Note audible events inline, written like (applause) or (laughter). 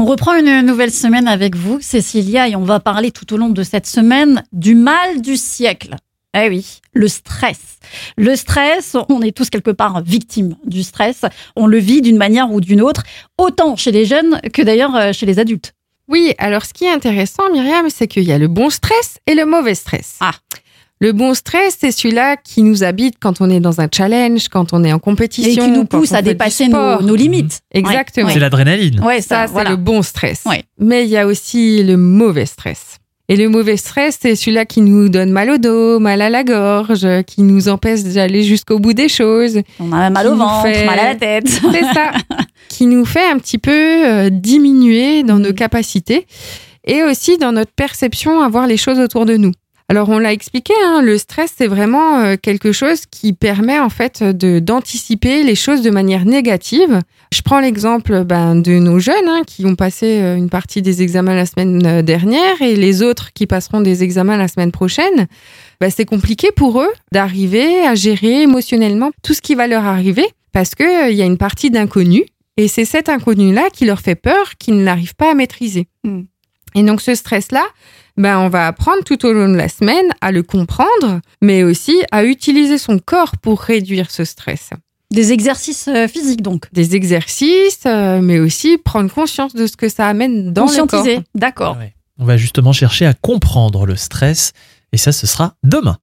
On reprend une nouvelle semaine avec vous, Cécilia, et on va parler tout au long de cette semaine du mal du siècle. Eh oui, le stress. Le stress, on est tous quelque part victimes du stress. On le vit d'une manière ou d'une autre, autant chez les jeunes que d'ailleurs euh, chez les adultes. Oui, alors ce qui est intéressant, Myriam, c'est qu'il y a le bon stress et le mauvais stress. Ah. Le bon stress, c'est celui-là qui nous habite quand on est dans un challenge, quand on est en compétition. Et qui nous pousse à dépasser nos, nos limites. Exactement. C'est l'adrénaline. Ouais, Ça, ça, c'est voilà. le bon stress. Ouais. Mais il y a aussi le mauvais stress. Et le mauvais stress, c'est celui-là qui nous donne mal au dos, mal à la gorge, qui nous empêche d'aller jusqu'au bout des choses. On a mal qui au nous ventre, fait- mal à la tête. (laughs) C'est ça. qui nous fait un petit peu euh, diminuer dans Mm. nos capacités et aussi dans notre perception à voir les choses autour de nous. Alors on l'a expliqué, hein, le stress c'est vraiment euh, quelque chose qui permet en fait de d'anticiper les choses de manière négative. Je prends l'exemple ben, de nos jeunes hein, qui ont passé euh, une partie des examens la semaine euh, dernière et les autres qui passeront des examens la semaine prochaine. Ben, c'est compliqué pour eux d'arriver à gérer émotionnellement tout ce qui va leur arriver parce que euh, il y a une partie d'inconnu et c'est cet inconnu là qui leur fait peur, qu'ils n'arrivent pas à maîtriser. Mm. Et donc ce stress là, ben on va apprendre tout au long de la semaine à le comprendre, mais aussi à utiliser son corps pour réduire ce stress. Des exercices euh, physiques donc. Des exercices, euh, mais aussi prendre conscience de ce que ça amène dans le corps. Conscientiser, d'accord. Ouais. On va justement chercher à comprendre le stress et ça, ce sera demain.